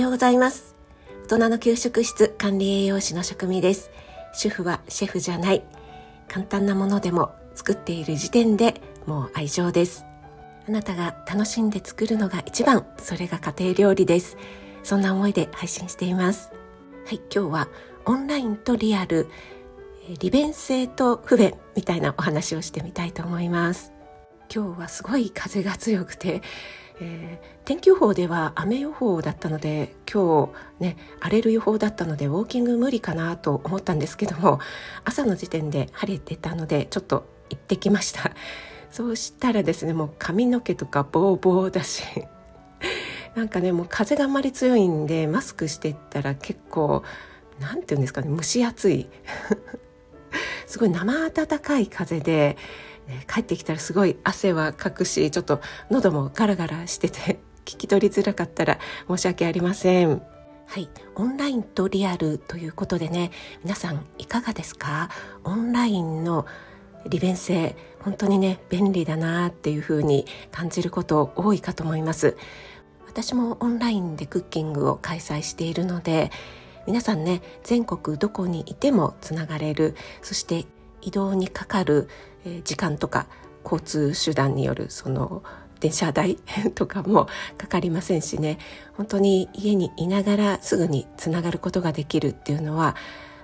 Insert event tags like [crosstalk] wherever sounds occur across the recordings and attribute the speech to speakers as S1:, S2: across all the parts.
S1: ようございます。大人の給食室管理栄養士の職味です。主婦はシェフじゃない。簡単なものでも作っている時点でもう愛情です。あなたが楽しんで作るのが一番それが家庭料理です。そんな思いで配信しています。はい今日はオンラインとリアル利便性と不便みたいなお話をしてみたいと思います。今日はすごい風が強くて、えー、天気予報では雨予報だったので今日ね荒れる予報だったのでウォーキング無理かなと思ったんですけども朝の時点で晴れてたのでちょっと行ってきました。そうしたらですねもう髪の毛とかボーボーだし [laughs] なんかねもう風があまり強いんでマスクしてったら結構何て言うんですかね蒸し暑い。[laughs] すごい生暖かい風で、ね、帰ってきたらすごい汗はかくしちょっと喉もガラガラしてて [laughs] 聞き取りづらかったら申し訳ありません。はい、オンラインとリアルということでね皆さんいかがですか？オンラインの利便性本当にね便利だなっていうふうに感じること多いかと思います。私もオンラインでクッキングを開催しているので皆さんね全国どこにいてもつながれる。そして移動にかかる時間とか交通手段によるその電車代 [laughs] とかもかかりませんしね。本当に家にいながらすぐにつながることができるっていうのは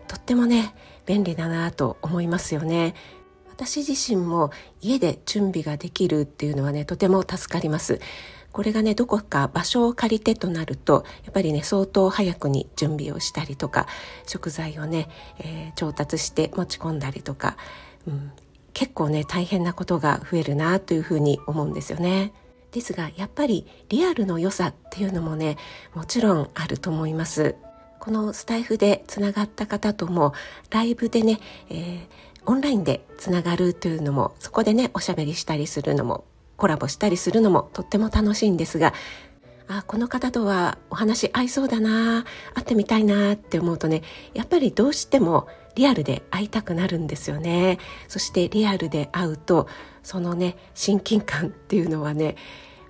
S1: とってもね便利だなと思いますよね。私自身も家で準備ができるっていうのはねとても助かります。これがねどこか場所を借りてとなるとやっぱりね相当早くに準備をしたりとか食材をね、えー、調達して持ち込んだりとか、うん、結構ね大変なことが増えるなというふうに思うんですよね。ですがやっぱりリアルの良さっていうのもねもちろんあると思います。このスタイフでつながった方ともライブでね、えー、オンラインでつながるというのもそこでねおしゃべりしたりするのもコラボしたりするのもとっても楽しいんですがあこの方とはお話合いそうだな会ってみたいなって思うとねやっぱりどうしてもリアルで会いたくなるんですよね。そしてリアルで会うとそのね親近感っていうのはね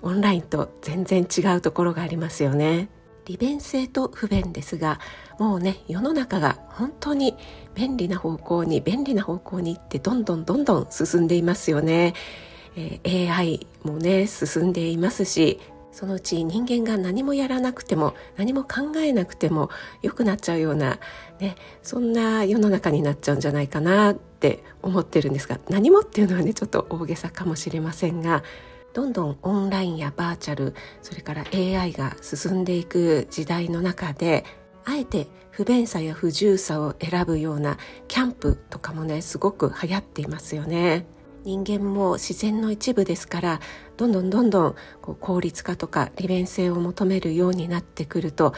S1: オンラインと全然違うところがありますよね。利便性と不便ですがもうね世の中が本当に便利な方向に便利な方向に行ってどんどんどんどん進んでいますよね。えー、AI もね進んでいますしそのうち人間が何もやらなくても何も考えなくても良くなっちゃうような、ね、そんな世の中になっちゃうんじゃないかなって思ってるんですが何もっていうのはねちょっと大げさかもしれませんがどんどんオンラインやバーチャルそれから AI が進んでいく時代の中であえて不便さや不自由さを選ぶようなキャンプとかもねすごく流行っていますよね。人間も自然の一部ですからどんどんどんどんこう効率化とか利便性を求めるようになってくると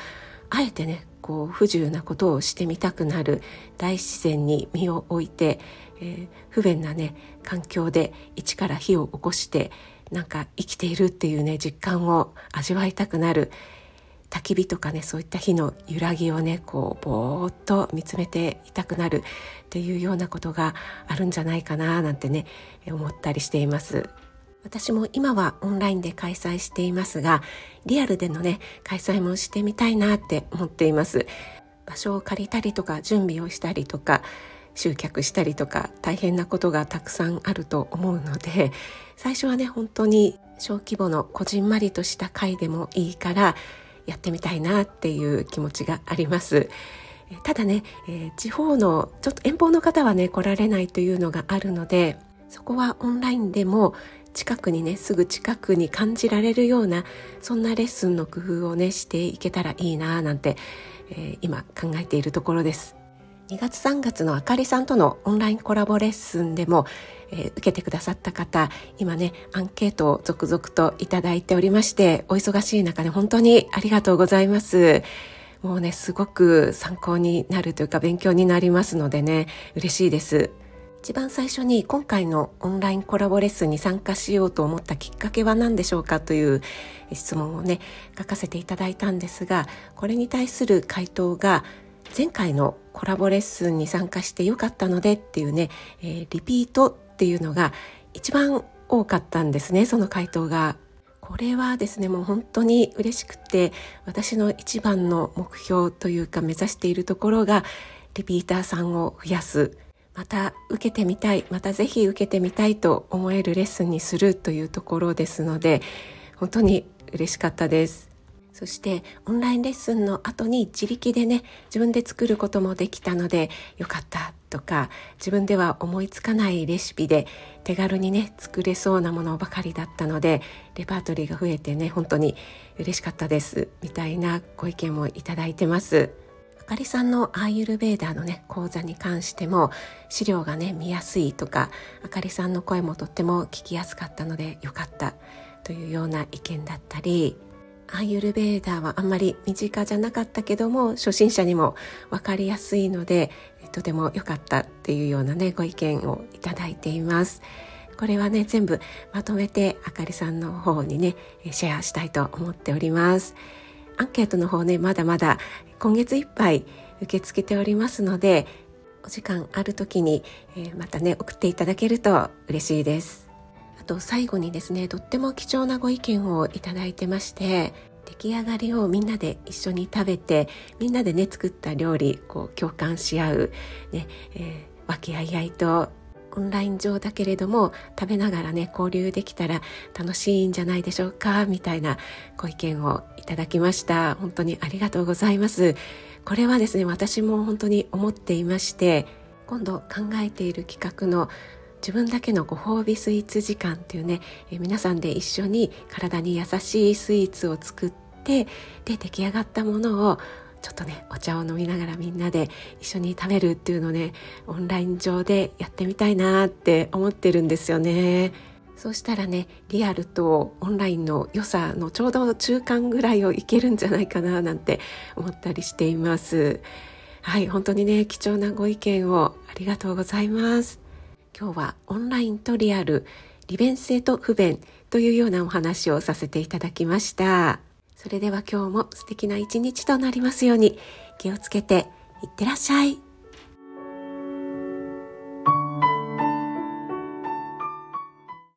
S1: あえてねこう不自由なことをしてみたくなる大自然に身を置いて、えー、不便なね環境で一から火を起こしてなんか生きているっていうね実感を味わいたくなる焚き火とかねそういった火の揺らぎをねこうぼーっと見つめていたくなるっていうようなことがあるんじゃないかななんてね思ったりしています。私も今はオンラインで開催していますがリアルでのね開催もしてみたいなって思っています。場所を借りたりとか準備をしたりとか集客したりとか大変なことがたくさんあると思うので最初はね本当に小規模のこじんまりとした会でもいいからやってみたいなっていう気持ちがあります。ただね、えー、地方のちょっと遠方の方はね来られないというのがあるのでそこはオンラインでも近くにねすぐ近くに感じられるようなそんなレッスンの工夫をねしていけたらいいななんて、えー、今考えているところです。2月3月のあかりさんとのオンラインコラボレッスンでも、えー、受けてくださった方今ねアンケートを続々といただいておりましてお忙しい中で本当にありがとうございます。もうねすごく参考になるというか勉強になりますのでね嬉しいです。一番最初に今回のオンラインコラボレッスンに参加しようと思ったきっかけは何でしょうかという質問をね書かせていただいたんですがこれに対する回答が前回のコラボレッスンに参加してよかったのでっていうね、えー、リピートっていうのが一番多かったんですねその回答が。これはですねもう本当に嬉しくて私の一番の目標というか目指しているところがリピーターさんを増やすまた受けてみたいまたぜひ受けてみたいと思えるレッスンにするというところですので本当に嬉しかったですそしてオンラインレッスンの後に自力でね自分で作ることもできたのでよかったとか自分では思いつかないレシピで手軽にね作れそうなものばかりだったのでレパートリーが増えてね本当に嬉しかったですみたいなご意見もいただいてます。あかりさんのアーユルベーダーのね講座に関しても資料がね見やすいとかあかりさんの声もとっても聞きやすかったのでよかったというような意見だったりアーユルベーダーはあんまり身近じゃなかったけども初心者にも分かりやすいのでとても良かったっていうようなねご意見をいただいています。これはね全部まとめてあかりさんの方にねシェアしたいと思っております。アンケートの方ねまだまだ今月いっぱい受け付けておりますのでお時間ある時に、え、またね送っていただけると嬉しいですと最後にですねとっても貴重なご意見をいただいてまして出来上がりをみんなで一緒に食べてみんなでね作った料理こう共感し合う、ねえー、和気あいあいとオンライン上だけれども食べながらね交流できたら楽しいんじゃないでしょうかみたいなご意見をいただきました。本当にありがとうございます。これはですね私も本当に思っていまして今度考えている企画の自分だけのご褒美スイーツ時間っていうね、え皆さんで一緒に体に優しいスイーツを作ってで出来上がったものをちょっとねお茶を飲みながらみんなで一緒に食べるっていうのねオンライン上でやってみたいなって思ってるんですよね。そうしたらねリアルとオンラインの良さのちょうど中間ぐらいをいけるんじゃないかななんて思ったりしていますはい本当にね貴重なご意見をありがとうございます今日はオンラインとリアル利便性と不便というようなお話をさせていただきましたそれでは今日も素敵な一日となりますように気をつけていってらっしゃい。